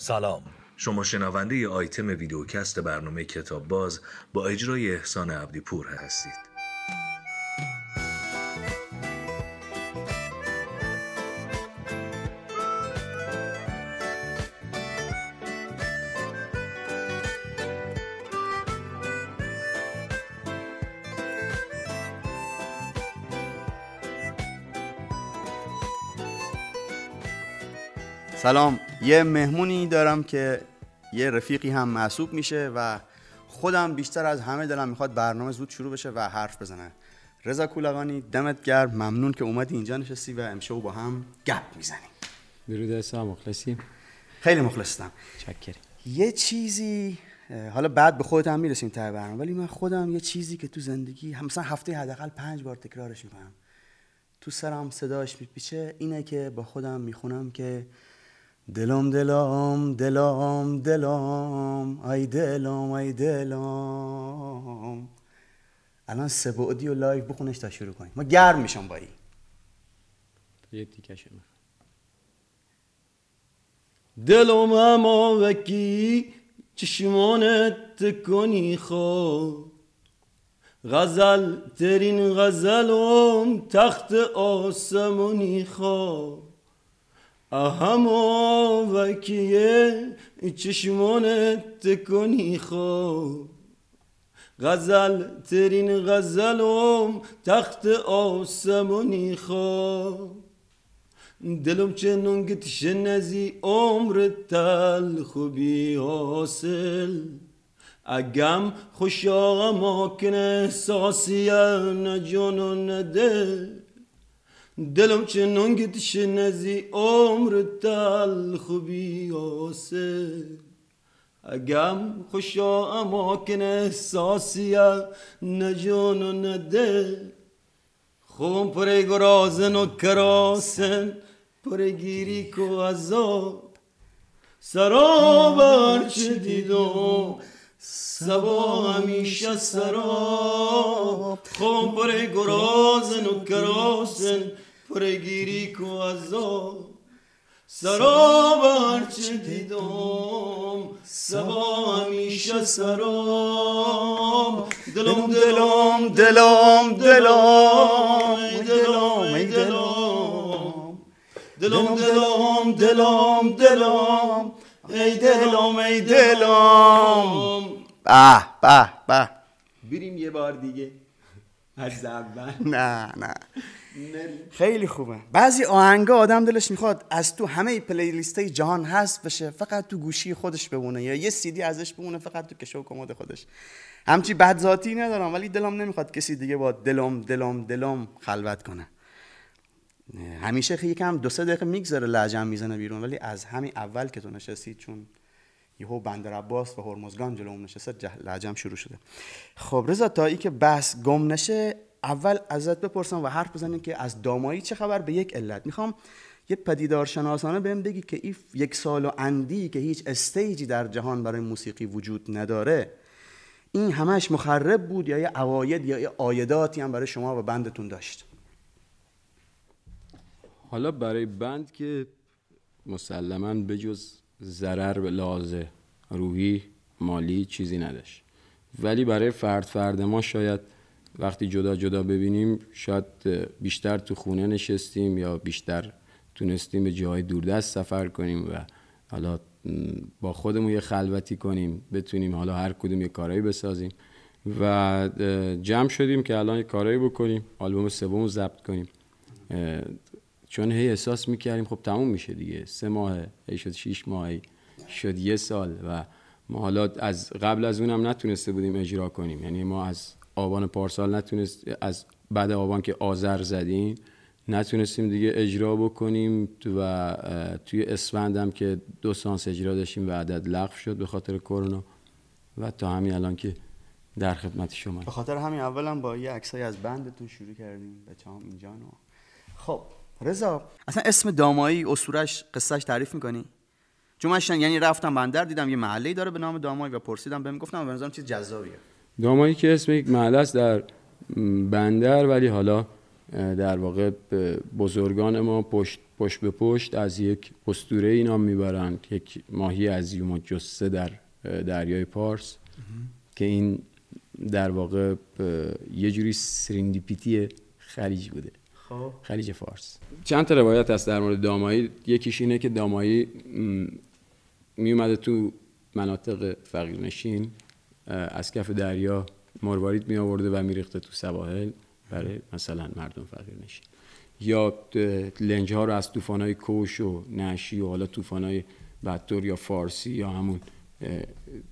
سلام. شما شنونده ی آیتم ویدیوکست برنامه کتاب باز با اجرای احسان عبدی پور هستید. سلام. یه مهمونی دارم که یه رفیقی هم محسوب میشه و خودم بیشتر از همه دلم می‌خواد برنامه زود شروع بشه و حرف بزنه. رضا کولقانی دمت گرم. ممنون که اومدی اینجا نشستی و امشب با هم گپ می‌زنیم. درود اصلا مخلصیم؟ خیلی مخلصم. چکری یه چیزی حالا بعد به خودت هم می‌رسیم ته برنامه ولی من خودم یه چیزی که تو زندگی هم مثلا هفته حداقل پنج بار تکرارش می‌کنم. تو سرم صداش میپیچه اینه که با خودم می‌خونم که دلم دلم دلم دلم ای دلم ای دلم. الان سه بعدی و live بخونش تا شروع کنیم. ما گرم میشم با این. یه تیکش دلم اما وکی چشمانت کنی خواب. غزل ترین غزلم تخت آسمونی خواب. اهما وکیه چشمانت کنی خواب غزل ترین غزلم تخت آسمونی خواب دلم چه نونگ نزی عمر تل خوبی حاصل اگم خوش آقا ماکن احساسی نه جان و نه دلم چه نونگت نزی عمر تل خوبی آسه اگم خوشا اماکن احساسی نجان و نده خون پر گرازن و کراسن پر گیری کو عذاب سرابر چه دیدم سبا همیشه سراب خون پر گرازن و کراسن پرگیری کو عذاب سراب هرچه دیدم. سبا همیشه سراب. دلم دلم دلم دلم دلم. دلم دلم دلم دلم. دلم ای دلم ای دلم. به به به. بریم یه بار دیگه. از اول. نه نه. خیلی خوبه. بعضی آهنگا آدم دلش می‌خواد از تو همه پلیلیست جهان هست بشه فقط تو گوشی خودش بمونه یا یه سیدی ازش بمونه فقط تو کشو کمد خودش. همچی بد ذاتی ندارم ولی دلم نمی‌خواد کسی دیگه با دلم دلم دلم خلوت کنه. همیشه یکم دو سه دقیقه میگذره لجم می‌زنه بیرون ولی از همین اول که تو نشستی چون یهو بندر عباس و هرمزگان جلو نشسته لجم شروع شده. خب رضا تا ای که بحث گم نشه اول ازت بپرسم و حرف بزنیم که از دامایی چه خبر؟ به یک علت. می‌خوام یه پدیدار شناسانه بهم بگی که این یک سال و اندی که هیچ استیجی در جهان برای موسیقی وجود نداره این همش مخرب بود یا یه عواید یا یه آیداتی هم برای شما و بندتون داشت؟ حالا برای بند که مسلما بجز ضرر به لازه روحی مالی چیزی نداشت. ولی برای فرد فرد ما شاید وقتی جدا جدا ببینیم شاید بیشتر تو خونه نشستیم یا بیشتر تونستیم به جای دوردست سفر کنیم و حالا با خودمون یه خلوتی کنیم بتونیم حالا هر کدوم یه کارایی بسازیم و جمع شدیم که الان یه کارایی بکنیم آلبوم سوم ضبط کنیم. چون هی احساس می‌کردیم خب تموم میشه دیگه. سه ماه هی شد شیش ماه شد یه سال و ما حالا از قبل از اونم نتونسته بودیم اجرا کنیم. یعنی ما از آبان پارسال نتونست از بعد آبان که آذر زدیم نتونستیم دیگه اجرا بکنیم و توی اسفند هم که دو سانس اجرا داشتیم و عدد لغو شد به خاطر کرونا. و تا همین الان که در خدمت شما. به خاطر همین اولم با یه عکسای از بندتون شروع کردیم بچه هم اینجا خب رضا. اصلا اسم دامایی اسطورش قصهش تعریف می‌کنی؟ چون من یعنی رفتم بندر دیدم یه محله داره به نام دامایی و پرسیدم بهم گفتم به نظرم چیز جذابیه. دامایی که اسم یک محله است در بندر ولی حالا در واقع بزرگان ما پشت, پشت به پشت از یک پستوره اینا می‌برند. یک ماهی از یوم جسه در دریای پارس. که این در واقع یه جوری سرندیپیتی خلیج بوده. خب. خلیج فارس. چند تا روایت هست در مورد دامایی؟ یکیش اینه که دامایی می اومده تو مناطق فقیرنشین. از کف دریا مروارید می آورده و میریخته تو سواحل. برای مثلا مردم فقیر نشین. یا لنج ها رو از طوفان های کوش و نشی و حالا طوفان های بدتور یا فارسی یا همون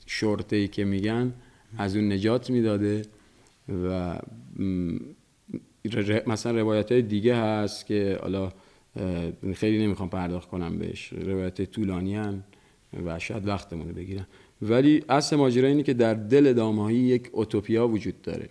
شورته ای که میگن از اون نجات می‌داده و مثلا روایت های دیگه هست که حالا خیلی نمی‌خوام پرداخت کنم بهش. روایت طولانی هم و شاید وقتمونه بگیرم. ولی اصل ماجرا اینه که در دل دامایی یک اوتوپیا وجود داره.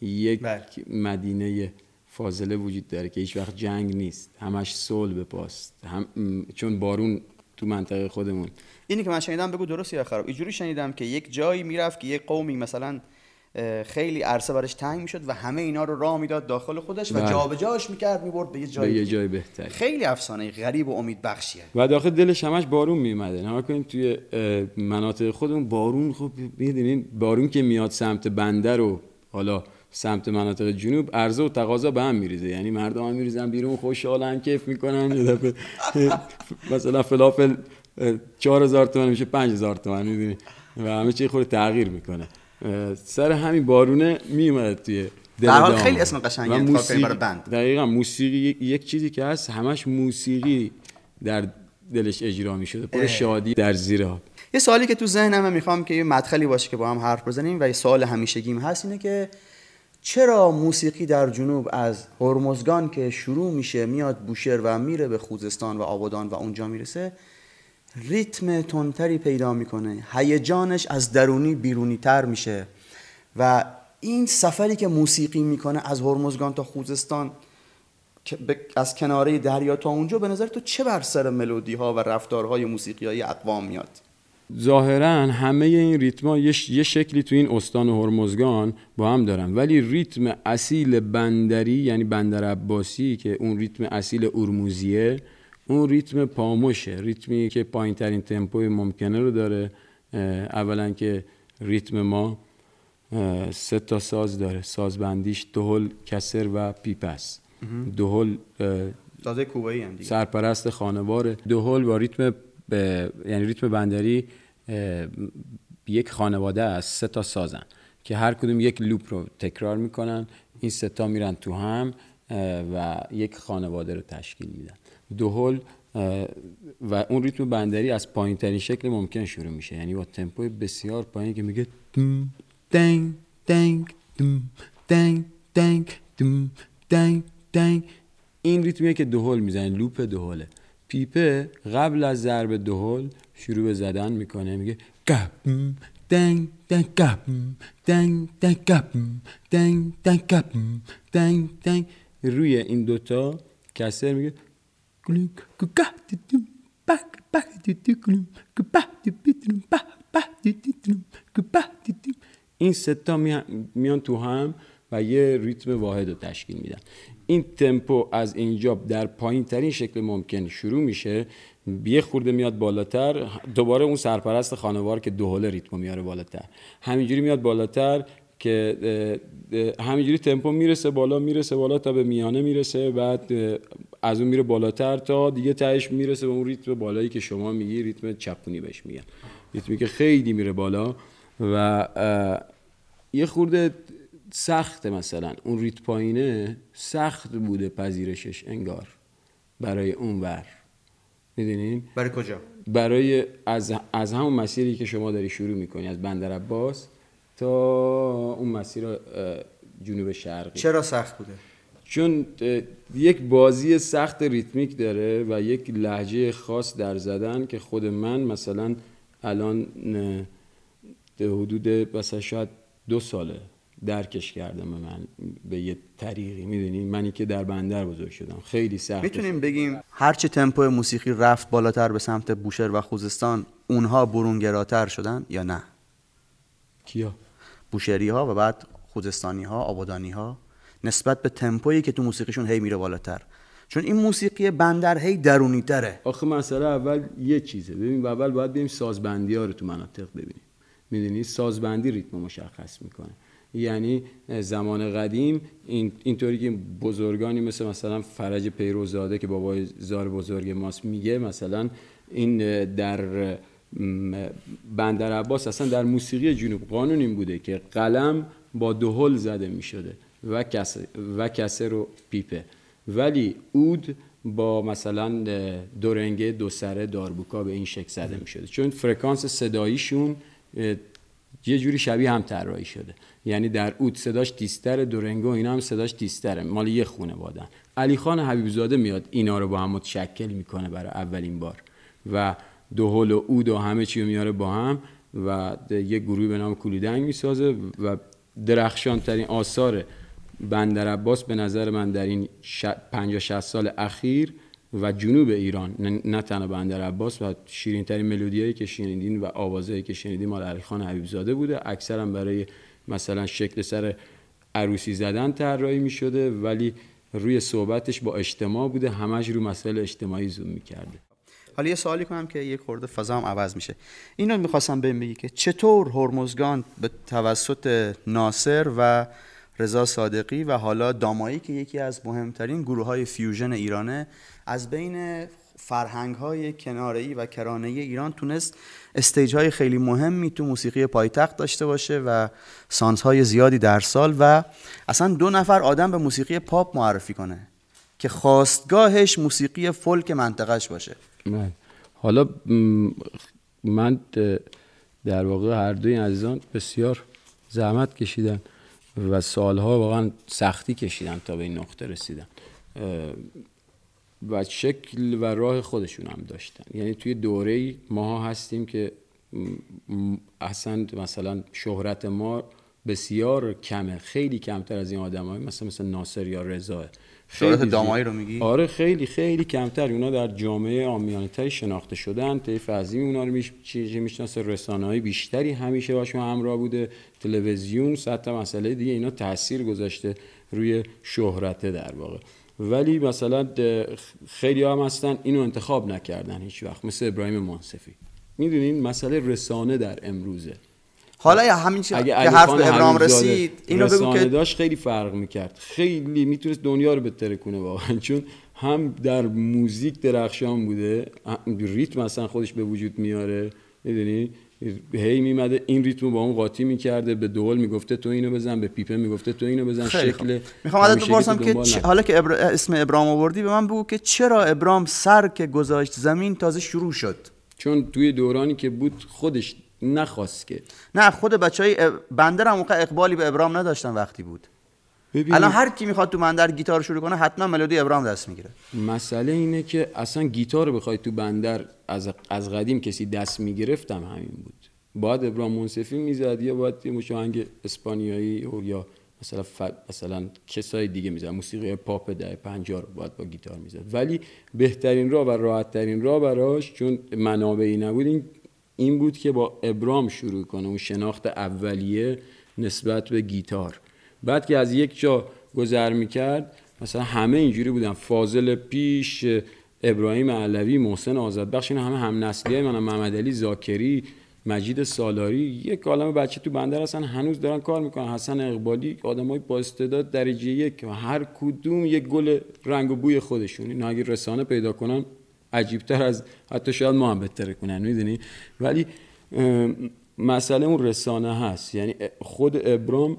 یک بله. مدینه فاضله وجود داره که هیچ وقت جنگ نیست. همش صلح به پاست. هم چون بارون تو منطقه خودمون. اینی که من شنیدم بگو درست یا خراب؟ اینجوری شنیدم که یک جایی می‌رفت که یک قومی مثلا خیلی عرصه برش تنگ می‌شد و همه اینا رو راه می‌داد داخل خودش و بله. جابجاش می‌کرد می‌برد به یه به جایی یه. جای بهتری. خیلی افسانه غریب و امید بخشیه و داخل دلش همش بارون میومده نما کنید توی مناطق خودمون بارون خب می‌دونین بارون که میاد سمت بندر و حالا سمت مناطق جنوب عرضه و تقاضا به هم میریزه. یعنی مردم هم میریزن بیرون خوشحالن کیف می‌کنن. یه دفعه مثلا فلافل اه، 4000 تومن میشه 5000 تومن می‌دونی؟ و همه چی خود تغییر می‌کنه. سر همین بارونه میومد توی هر حال. خیلی اسم قشنگی کردی موسیقی- برای بند. دقیقا موسیقی یک- چیزی که هست همش موسیقی در دلش اجرا می شده پر شادی در زیر آب یه سوالی که تو ذهنمه می‌خوام که یه مدخلی باشه که با هم حرف بزنیم و یه سوال همیشگیم هست اینه که چرا موسیقی در جنوب از هرمزگان که شروع میشه میاد بوشهر و میره به خوزستان و آبادان و اونجا می‌رسه ریتم تندتری پیدا می‌کنه. هیجانش از درونی بیرونی تر میشه. و این سفری که موسیقی می‌کنه از هرمزگان تا خوزستان از کناره دریا تا اونجا به نظر تو چه بر سر ملودی ها و رفتارهای موسیقی های اقوام میاد؟ ظاهرا همه این ریتما یه شکلی تو این استان هرمزگان با هم دارن. ولی ریتم اصیل بندری یعنی بندر عباسی که اون ریتم اصیل ارموزیه اون ریتم پاموشه ریتمی که پایین ترین تمپوی ممکنه رو داره. اولا که ریتم ما سه تا ساز داره. سازبندیش دهل کسر و پیپس دهل داده کوبایی هم دیگه. سرپرست خانوار دهل با ریتم به یعنی ریتم بندری یک خانواده از سه تا سازن که هر کدوم یک لوپ رو تکرار می‌کنن. این سه تا میرن تو هم و یک خانواده رو تشکیل میدن. اه، و اون ریتم بندری از پایین ترین شکل ممکن شروع میشه. یعنی با تمپوی بسیار پایین که میگه دوم، دنگ دنگ دوم، دنگ دنگ دوم، دنگ دنگ. این ریتمیه که دهل می‌زنه لوپ دهله پیپه قبل از ضرب دهل شروع به زدن می‌کنه. میگه گپم دنگ دنگ گپم دنگ دنگ گپم دنگ دنگ گپم دنگ دنگ. روی این دوتا کسر میگه این ستا میان تو هم و یه ریتم واحد رو تشکیل میدن. این تمپو از اینجا در پایین ترین شکل ممکن شروع میشه. یه خورده میاد بالاتر. دوباره اون سرپرست خانوار که دوهله ریتمو میاره بالاتر. همینجوری میاد بالاتر. که همینجوری تمپو می‌رسه بالا می‌رسه بالا تا به میانه می‌رسه بعد از اون میره بالاتر تا دیگه تهش می‌رسه به اون ریتم بالایی که شما میگی ریتم چپونی بهش میگن. ریتمی که خیلی میره بالا و یه خورده سخته مثلا. اون ریت پایینه سخت بوده پذیرشش انگار برای اون ور. می‌دونین؟ برای کجا؟ برای از, از همون مسیری که شما داری شروع می‌کنی از بندر عباس تا اون مسیر جنوب شرقی. چرا سخت بوده؟ چون یک بازی سخت ریتمیک داره و یک لحجه خاص در زدن که خود من مثلا الان به حدود مثلا شاید دو ساله درکش کردم من به یه طریقی. می‌دونی؟ منی که در بندر بزرگ شدم. خیلی سخت. می‌تونیم بگیم هرچه تمپو موسیقی رفت بالاتر به سمت بوشهر و خوزستان اونها برونگراتر شدن یا نه؟ کیا؟ بوشهری ها و بعد خوزستانی ها آبادانی ها نسبت به تمپویی که تو موسیقیشون هی میره بالاتر. چون این موسیقی بندر هی درونی تره. آخه مسئله اول یه چیزه. ببین اول باید بریم سازبندی ها رو تو مناطق ببینیم. می‌دونی؟ سازبندی ریتم مشخص می‌کنه. یعنی زمان قدیم این اینطوری که بزرگانی مثل مثلا فرج پیروزاده که بابای زار بزرگ ماست میگه مثلا این در بندر عباس اصلا در موسیقی جنوب قانون این بوده که قلم با دهل زده می شده و کسر, و کسر و پیپه. ولی اود با مثلا دورنگه دو سره داربوکا به این شکل زده می شده. چون فرکانس صداییشون یه جوری شبیه هم طراحی شده. یعنی در اود صداش تیستر دورنگو اینا هم صداش تیستره مال یه خونه بادن. علی خان حبیبزاده میاد اینا رو با هم متشکل می‌کنه برای اولین بار. و دهل و اود و همه چی رو میاره با هم و یه گروهی به نام کلودنگ می‌سازه و درخشان ترین آثار بندر عباس به نظر من در این 50 60 سال اخیر و جنوب ایران نه تنها بندر عباس و شیرین ترین ملودیایی که شنیدین و آوازهایی که شنیدین مال علی خان حبیبزاده بوده. اکثرا برای مثلا شکل سر عروسی زدن طراحی می شده ولی روی صحبتش با اجتماع بوده. همش رو مسائل اجتماعی زوم می‌کرده. حالا یه سوالی کنم که یک خورده فضا هم عوض میشه. اینو می‌خواستم بهم بگی که چطور هرمزگان به توسط ناصر و رضا صادقی و حالا دامایی که یکی از مهمترین گروه های فیوژن ایرانه از بین فرهنگ های کناری و کرانه ایران تونست استیج های خیلی مهمی تو موسیقی پایتخت داشته باشه و سانس های زیادی در سال و اصلا دو نفر آدم به موسیقی پاپ معرفی کنه که خواستگاهش موسیقی فولک منطقهش باشه. من. حالا من در واقع هر دوی عزیزان بسیار زحمت کشیدن و سالها واقعا سختی کشیدن تا به این نقطه رسیدن. و شکل و راه خودشون هم داشتن. یعنی توی دوره ما هستیم که اصلا مثلا شهرت ما بسیار کمه. خیلی کمتر از این آدم های مثلا مثل ناصر یا رضا. خیلی دامایی رو میگی؟ آره خیلی خیلی کمتر. اونا در جامعه آمیانه شناخته شدن. طیف عظیم اونا رو میش... چیزی می‌شناسه. رسانه های بیشتری همیشه باشون همراه بوده. تلویزیون صد مسئله دیگه اینا تاثیر گذاشته روی شهرته در واقع. ولی مثلا خیلی هم هستن اینو انتخاب نکردن هیچ وقت. مثل ابراهیم منصفی. می‌دونین مسئله رسانه در امروزه. حالا یا همین چیز که حرف به ابرام رسید اینو بگو که داشت خیلی فرق می‌کرد. خیلی می‌تونست دنیا رو بهتر کنه واقعا چون هم در موزیک درخشان بوده ریتم اصلا خودش به وجود میاره می‌دونی؟ هی میمده این ریتم با اون قاطی می‌کرده به دول می‌گفته تو اینو بزن به پیپه می‌گفته تو اینو بزن شکل می‌خوام ازت بپرسم که حالا که اسم ابرام آوردی به من بگو که چرا ابرام سر که گذاشت زمین تازه شروع شد؟ چون توی دورانی که بود خودش نخواست که. نه خود بچه های بندر هم اقبالی به ابرام نداشتن وقتی بود. الان هر کی می‌خواد تو بندر گیتار شروع کنه حتما ملودی ابرام دست می‌گیره. مسئله اینه که اصلا گیتار رو بخوای تو بندر از از قدیم کسی دست می‌گرفتم همین بود. باید ابرام منصفی می‌زد یا باید یه مشاهنگ اسپانیایی یا مثلا ف... مثلا کسای دیگه می‌زد موسیقی پاپ ده 50 رو باید با گیتار می‌زد. ولی بهترین راه و راحت ترین راه براش چون منابعی نبود این این بود که با ابرام شروع کنه اون شناخت اولیه نسبت به گیتار. بعد که از یک جا گذر می‌کرد مثلا همه اینجوری بودن. فاضل پیش ابراهیم علوی محسن آزادبخش این همه هم نسلی من محمد علی زاکری مجید سالاری. یک عالم بچه تو بندر هستن هنوز دارن کار می‌کنن. حسن اقبالی آدمای با استعداد درجه یک. هر کدوم یک گل رنگ و بوی خودشون. اگه رسانه پیدا کنن عجیبتر از حتی شاید ما هم بهتر کنن می‌دونی؟ ولی مسئله اون رسانه هست. یعنی خود ابرام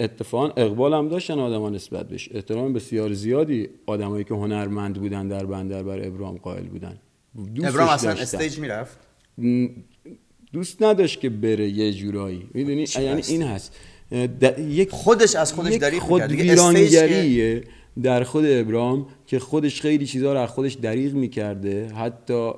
اتفاقا اقبال هم داشتن آدما نسبت بهش. احترام بسیار زیادی آدمایی که هنرمند بودن در بندر بر ابرام قائل بودن. ابرام اصلا استیج می‌رفت؟ دوست نداشت که بره یه جورایی. می‌دونی؟ یعنی این هست. یک خودش از خودش دریغ خود ویرانگریه در خود ابرام که خودش خیلی چیزها رو از خودش دریغ می‌کرده. حتی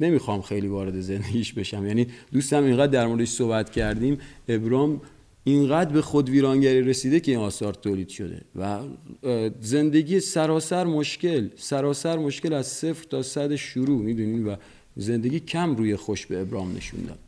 نمی‌خوام خیلی وارد زندگیش بشم. یعنی دوستم اینقدر در موردش صحبت کردیم ابرام اینقدر به خود ویرانگری رسیده که این آثار تولید شده. و زندگی سراسر مشکل سراسر مشکل از صفر تا صد شروع می‌دونین؟ و زندگی کم روی خوش به ابرام نشون داد.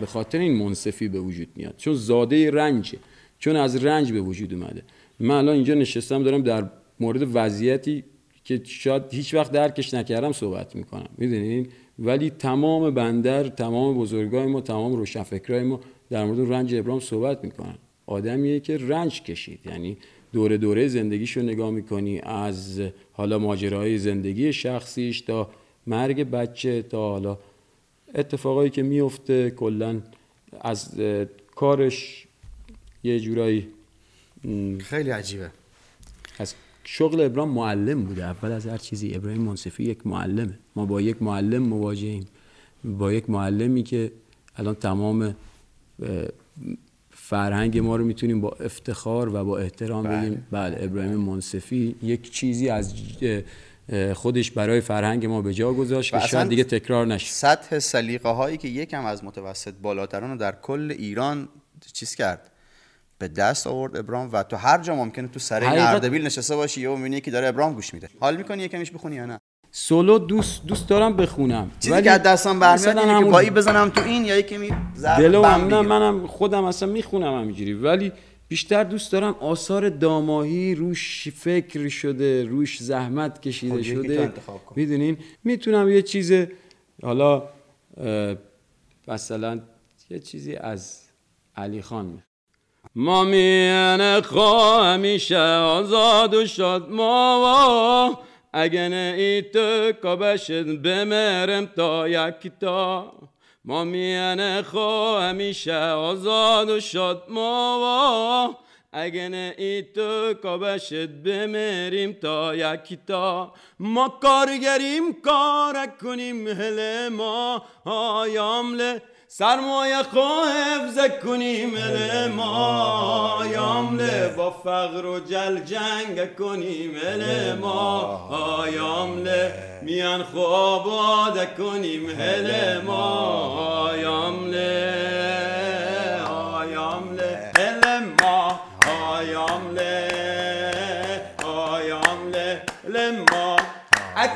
به خاطر این منصفی به وجود میاد. چون زاده رنجه. چون از رنج به وجود اومده. من الان اینجا نشستم دارم در مورد وضعیتی که شاید هیچ وقت درکش نکردم صحبت می‌کنم. می‌دونین ولی تمام بندر تمام بزرگای ما تمام روشنفکرای ما در مورد رنج ابراهیم صحبت می‌کنن. آدمیه که رنج کشید. یعنی دوره دوره زندگیشو نگاه می‌کنی از حالا ماجراهای زندگی شخصیش تا مرگ بچه تا حالا اتفاقایی که میفته کلا از کارش یه جورایی خیلی عجیبه. از شغل ابراهیم معلم بوده. اول از هر چیزی ابراهیم منصفی یک معلمه. ما با یک معلم مواجهیم. با یک معلمی که الان تمام فرهنگ ما رو می‌تونیم با افتخار و با احترام بله. بگیم. بله ابراهیم منصفی یک چیزی از خودش برای فرهنگ ما به جا گذاشت که شاید دیگه تکرار نشه. سطح سلیقه هایی که یکم از متوسط بالاتران رو در کل ایران چیز کرد. به دست آورد ابرام و تو هر جا ممکنه تو سر این حقیقت- اردبیل نشسته باشی یهو می‌بینی که داره ابرام گوش میده. حال می‌کنی یکمیش بخونی یا نه؟ سولو دوست دوست دارم بخونم. چیزی که از دستم برمیاد اینه که بایی بزنم تو این یا یکی می دلو هم نه. منم خودم اصلا می‌خونم همینجوری. ولی بیشتر دوست دارم آثار داماهی روش فکر شده روش زحمت کشیده خب، شده. می‌دونین؟ می‌تونم یه چیز حالا مثلا یه چیزی از علی خان ما میانه خواه همیشه آزاد و شاد. ما اگه نه ای تو کبشت بمرم تا یکی تا. ما میانه خواه همیشه آزاد و شاد. ما اگه نه ای تو کبشت بمریم تا یکی تا ما کارگریم کار کنیم هل ما. آیامله سرمایه خواه حفظ کنیم ال ما. یامله با فقر و جل جنگ کنیم ال ما. آیامله میان خواب کنیم ال ما. آیامله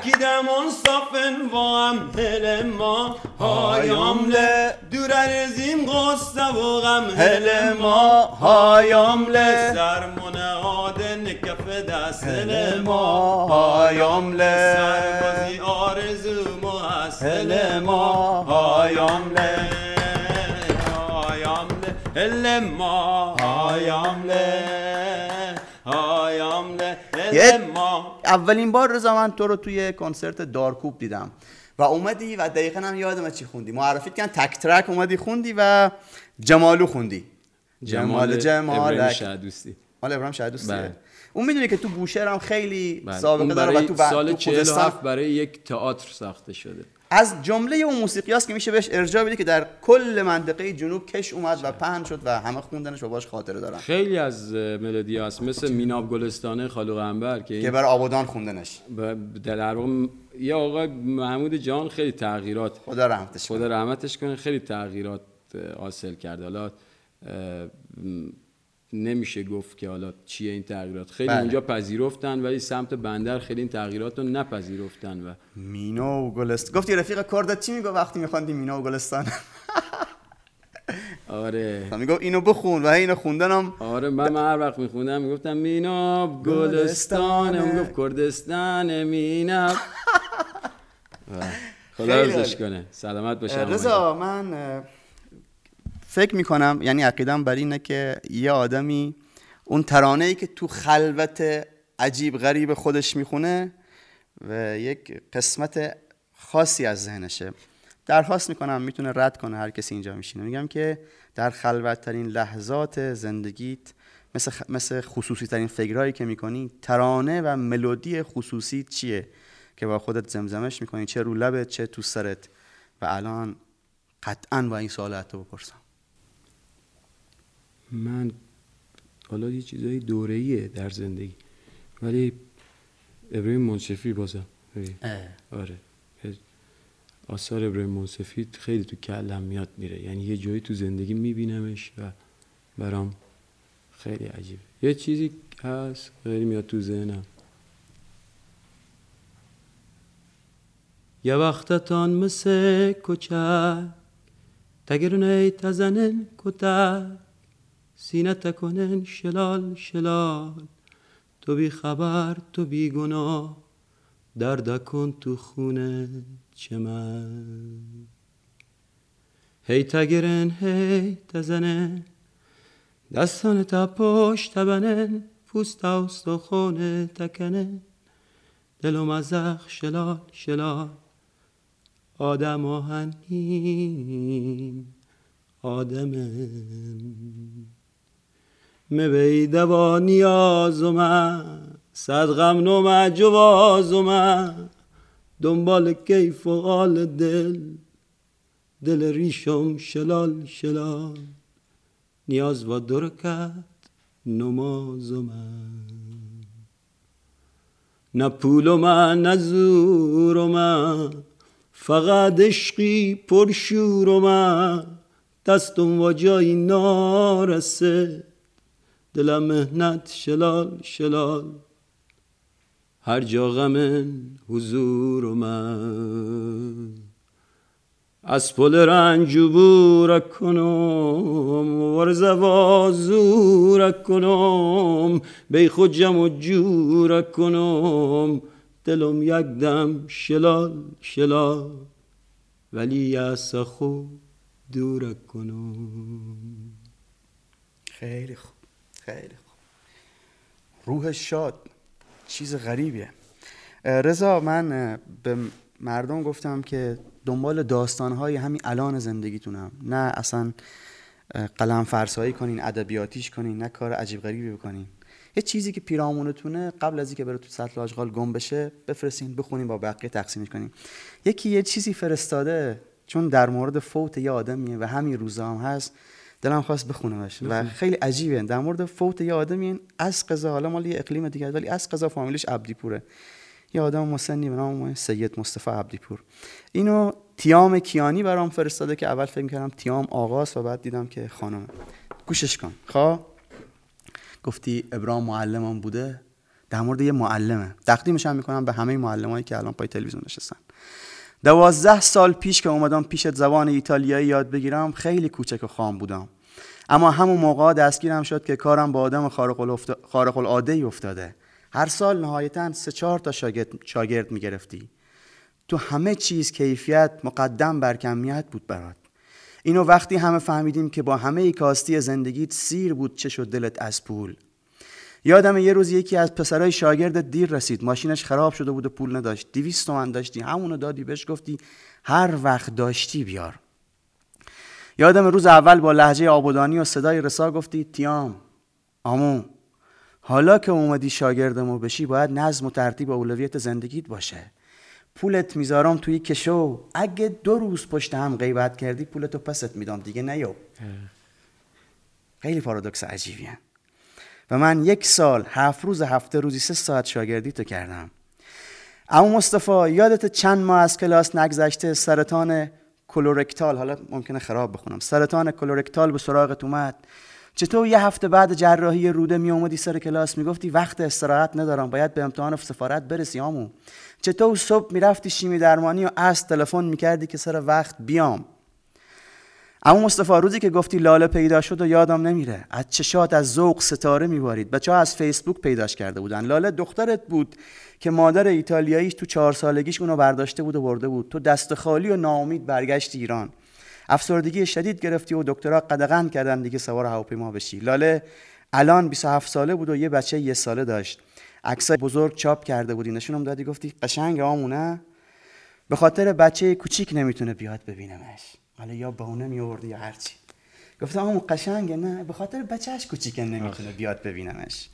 اکیدمون صافن با هم هل ما. هایامله دور رزیم قصه و غم هل ما. هایامله سرمونه آدن کف دست هل ما. هایامله سربازی آرزو ما هست هل ما. اولین بار رضا من تو رو توی کنسرت دارکوب دیدم. و اومدی و دقیقا هم یادم چی خوندی. معرفی کردن تک ترک اومدی خوندی و جمالو خوندی. جمال جمالک. شهدوستی. مال ابراهیم شاید دوست بله. اون می‌دونی که تو بوشهر هم خیلی بله. سابقه داره و تو سال تو 47 خوزستان برای یک تئاتر ساخته شده. از جمله اون موسیقی هست که میشه بهش ارجاع بدی که در کل منطقه جنوب کش اومد و پهن شد و همه خوندنش و باش خاطره دارن. خیلی از ملودی هست. مثل میناب گلستانه خالو قنبر که که برای آبادان خوندنش. در واقع یه آقای محمود جان خیلی تغییرات خدا رحمتش کنه. خدا رحمتش کنه خیلی تغییرات حاصل کرده. حالا نمیشه گفت که حالا چیه این تغییرات خیلی بله. اونجا پذیرفتن ولی سمت بندر خیلی این تغییرات رو نپذیرفتن و مینا و گلستان گفتی رفیق کاردت چی میگو وقتی میخواندی مینا و گلستان آره میگو اینو بخون و اینو خوندنم آره من, من هر وقت میخوندم می‌گفتم میناب گلستان گلستانه. می‌گفت کردستان میناب و خدا. کنه سلامت باشه. رضا من فکر می‌کنم یعنی عقیدم بر اینه که یه آدمی اون ترانه ای که تو خلوت عجیب غریب خودش می‌خونه و یک قسمت خاصی از ذهنشه. درخواست می‌کنم می‌تونه رد کنه هر کسی اینجا میشینه. میگم که در خلوت ترین لحظات زندگیت مثل, خ... مثل خصوصی ترین فکرهایی که می‌کنی ترانه و ملودی خصوصی چیه که با خودت زمزمش می‌کنی؟ چه رو لبت چه تو سرت. و الان قطعا با این سوال تو بپرسم. من حالا یه چیزای دوره‌ایه در زندگی. ولی ابراهیم منصفی بازم. آره. آثار ابراهیم منصفی خیلی تو کلم میاد میره. یعنی یه جایی تو زندگی میبینمش و برام خیلی عجیبه. یه چیزی هست خیلی میاد تو ذهنم. یه وقتتان مثل کوچک تگرونه تزنن کتک. سینت کنن شلال شلال. تو بی خبر تو بی گناه. درد کن تو خونه چه من هی تگرن هی تزنن. دستان تا پشت تبنن. پوست و خونه تکنن دلم ازخ شلال شلال. آدم آهنین. آدمم. مبی دوا نیازم صد غم نوم جوازم دنبال کیف و حال دل. دل ریشم شلال شلال. نیاز و درکت نمازم نه پول من نه زور من فقط عشقی پرشور من دستم و جایی نارسه. دلم مهنت شلال شلال. هر جا غم حضور من. از پل رنج عبور کنم ورز زور کنم بی خود جمع جور کنم دلم یک دم شلال شلال. ولی از خود دور کنم خیلی خوب. خیلی خوب. روح شاد چیز غریبیه. رضا من به مردم گفتم که دنبال داستانهای همین الان زندگیتونم. نه اصلا قلم فرسایی کنین ادبیاتیش کنین نه کار عجیب غریبی بکنین. یه چیزی که پیرامونتونه قبل از اینکه بره تو سطل آشغال گم بشه بفرستین بخونین با بقیه تقسیمش کنین. یکی یه چیزی فرستاده چون در مورد فوت یه آدمیه و همین روزا هم هست. دلم خواست بخونمش و خیلی عجیبه. در مورد فوت یه آدمی از قضا حالا مال یه اقلیم دیگه ولی از قضا فامیلش عبدی پوره یه آدم مسنی به نام سید مصطفی عبدی پور اینو تیام کیانی برام فرستاده که اول فکر کردم تیام آغاز و بعد دیدم که خانمه گوشش کن. خواه گفتی ابراهیم معلمم بوده. در مورد یه معلمه. تقدیمش هم می‌کنم به همه معلمایی که الان پای تلویزیون نشستن. دوازده سال پیش که اومدم پیشت زبان ایتالیایی یاد بگیرم خیلی کوچک و خام بودم. اما همون موقع دستگیرم شد که کارم با آدم خارق العاده افتاده. هر سال نهایتا سه چهار تا شاگرد, شاگرد می‌گرفتی. تو همه چیز کیفیت مقدم بر کمیت بود برات. اینو وقتی همه فهمیدیم که با همه کاستی زندگیت سیر بود چه شد دلت از پول. یادم یه روز یکی از پسرای شاگرد دیر رسید. ماشینش خراب شده بود و پول نداشت. دیویست تومن داشتی. همونو دادی بهش گفتی هر وقت داشتی بیار. یادم روز اول با لحجه آبودانی و صدای رسا گفتی تیام آمو حالا که اومدی شاگردمو بشی باید نظم و ترتیب اولویت زندگیت باشه. پولت می‌ذارم توی کشو. اگه دو روز پشت هم غیبت کردی پولتو پس میدم. دیگه نیو. خیلی پارادوکس عجیبیه. و من یک سال هفت روز هفته روزی سه ساعت شاگردی تو کردم. اما مصطفی یادت چند ماه از کلاس نگذشته سرطان colorectal حالا ممکنه خراب بخونم. سرطان colorectal به سراغت اومد. چطور یه هفته بعد جراحی روده می اومدی سر کلاس؟ می‌گفتی وقت استراحت ندارم باید به امتحان سفارت برسی آمو. چطور صبح می‌رفتی شیمی درمانی و از تلفن می‌کردی که سر وقت بیام؟ اما مصطفی روزی که گفتی لاله پیدا شد و یادم نمیره. از چشات از ذوق ستاره میبارید. بچه ها از فیسبوک پیداش کرده بودن. لاله دخترت بود که مادر ایتالیاییش تو چهار سالگیش اونو برداشته بود و برده بود. تو دست خالی و ناامید برگشتی ایران. افسردگی شدید گرفتی و دکترها قدغن کردن دیگه سوار هواپیما بشی. لاله الان 27 ساله بود و یه بچه یه ساله داشت. عکسای بزرگ چاپ کرده بودی. نشونم دادی گفتی قشنگ آمونه. به خاطر بچه کوچیک نمی‌تونه بیاد ببینمش. حالا یا بهونه میورد یا هرچی گفتم آمون قشنگه نه به خاطر بچهش کوچیکه نمی‌تونه بیاد ببینمش.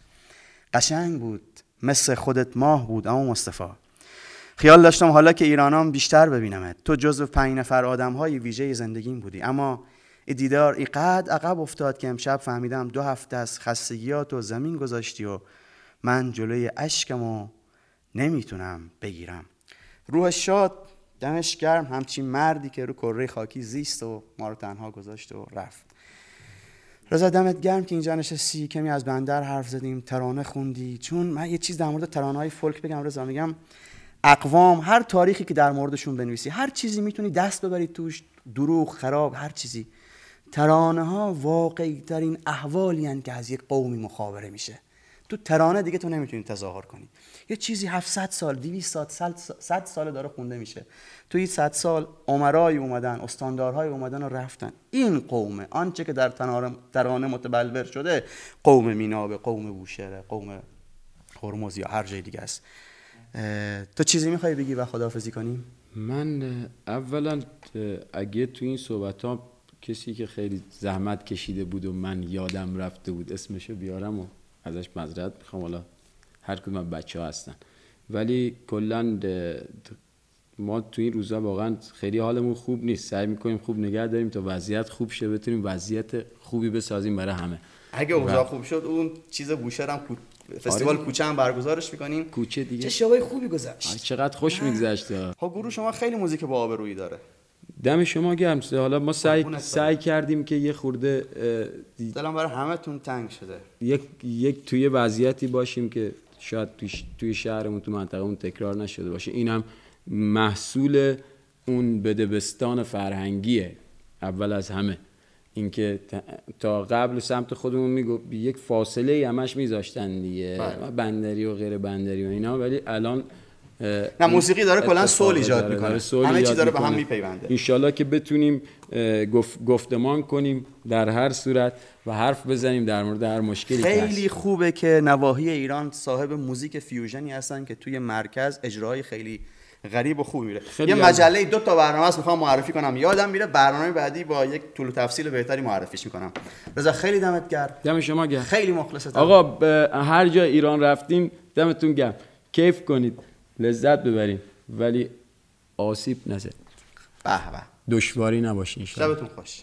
قشنگ بود مثل خودت ماه بود اما مصطفی. خیال داشتم حالا که ایرانام بیشتر ببینمت. تو جزو پنج نفر آدم های ویژه زندگیم بودی. اما ای دیدار ایقد عقب افتاد که امشب فهمیدم دو هفته از خستگیات و زمین گذاشتی و من جلوی اشکم و نمی‌تونم بگیرم. روح شاد دمش گرم. همچین مردی که رو کره خاکی زیست و ما رو تنها گذاشت و رفت. رضا دمت گرم که اینجا نشستی. کمی از بندر حرف زدیم. ترانه خوندی. چون من یه چیز در مورد ترانه های فولک بگم رضا. میگم اقوام هر تاریخی که در موردشون بنویسی هر چیزی می‌تونی دست ببری توش. دروغ خراب هر چیزی. ترانه ها واقعی ترین احوالی که از یک قومی مخابره میشه. تو ترانه دیگه تو نمی‌تونی تظاهر کنی. یه چیزی 700 سال 200 سال 100 سال داره خونده میشه. تو این 100 سال عمرای اومدن استاندارهای اومدن و رفتن. این قومه. آنچه که در ترانه متبلور شده قوم مینابه قوم بوشهره قوم هرمز یا هر جای دیگه است. تو چیزی می‌خوای بگی و خداحافظی کنیم من اولا اگه تو این صحبت ها کسی که خیلی زحمت کشیده بود و من یادم رفته بود اسمشو بیارم و ازش مذرت می‌خوام. حالا هر کدوم بچه ها هستن. ولی کلا ما تو این روزا واقعا خیلی حالمون خوب نیست. سعی می‌کنیم خوب نگه داریم تا وضعیت خوب شه بتونیم وضعیت خوبی بسازیم برای همه. اگه اوضاع خوب شد اون چیز بوشهر هم فستیوال آره. کوچه هم برگزارش می‌کنیم. کوچه دیگه. چه شبای خوبی گذشت. چقدر خوش میگذشت. ها گروه شما خیلی موزیک با آبرویی داره. دم شما گرم حالا ما سعی سعی کردیم که یه خورده دلم برای همتون تنگ شده. یک یک توی وضعیتی باشیم که شاید توی, توی شهرمون تو منطقه تکرار نشده باشه. اینم محصول اون بدبستان فرهنگیه. اول از همه. اینکه تا قبل سمت خودمون میگو یک فاصله همش میذاشتن دیگه. بله. بندری و غیر بندری و اینا. ولی الان نه موسیقی داره کلا سول ایجاد می‌کنه. همه چی داره به هم میپیونده. انشالله که بتونیم گفتمان کنیم در هر صورت و حرف بزنیم در مورد هر مشکلی خیلی خوبه که نواحی ایران صاحب موزیک فیوژنی هستن که توی مرکز اجرای خیلی غریب و خوب میره. یه مجله دو تا برنامه است می‌خوام معرفی کنم. یادم میره برنامه بعدی با یک طول تفصیل بهتری معرفیش می‌کنم. رضا خیلی دمت گرم. دم شما گرم. خیلی مخلصتم. آقا هر جا ایران رفتیم دمتون گرم. کیف کنید. لذت ببریم. ولی آسیب نزد. به به. دشواری نباشه شبتون خوش.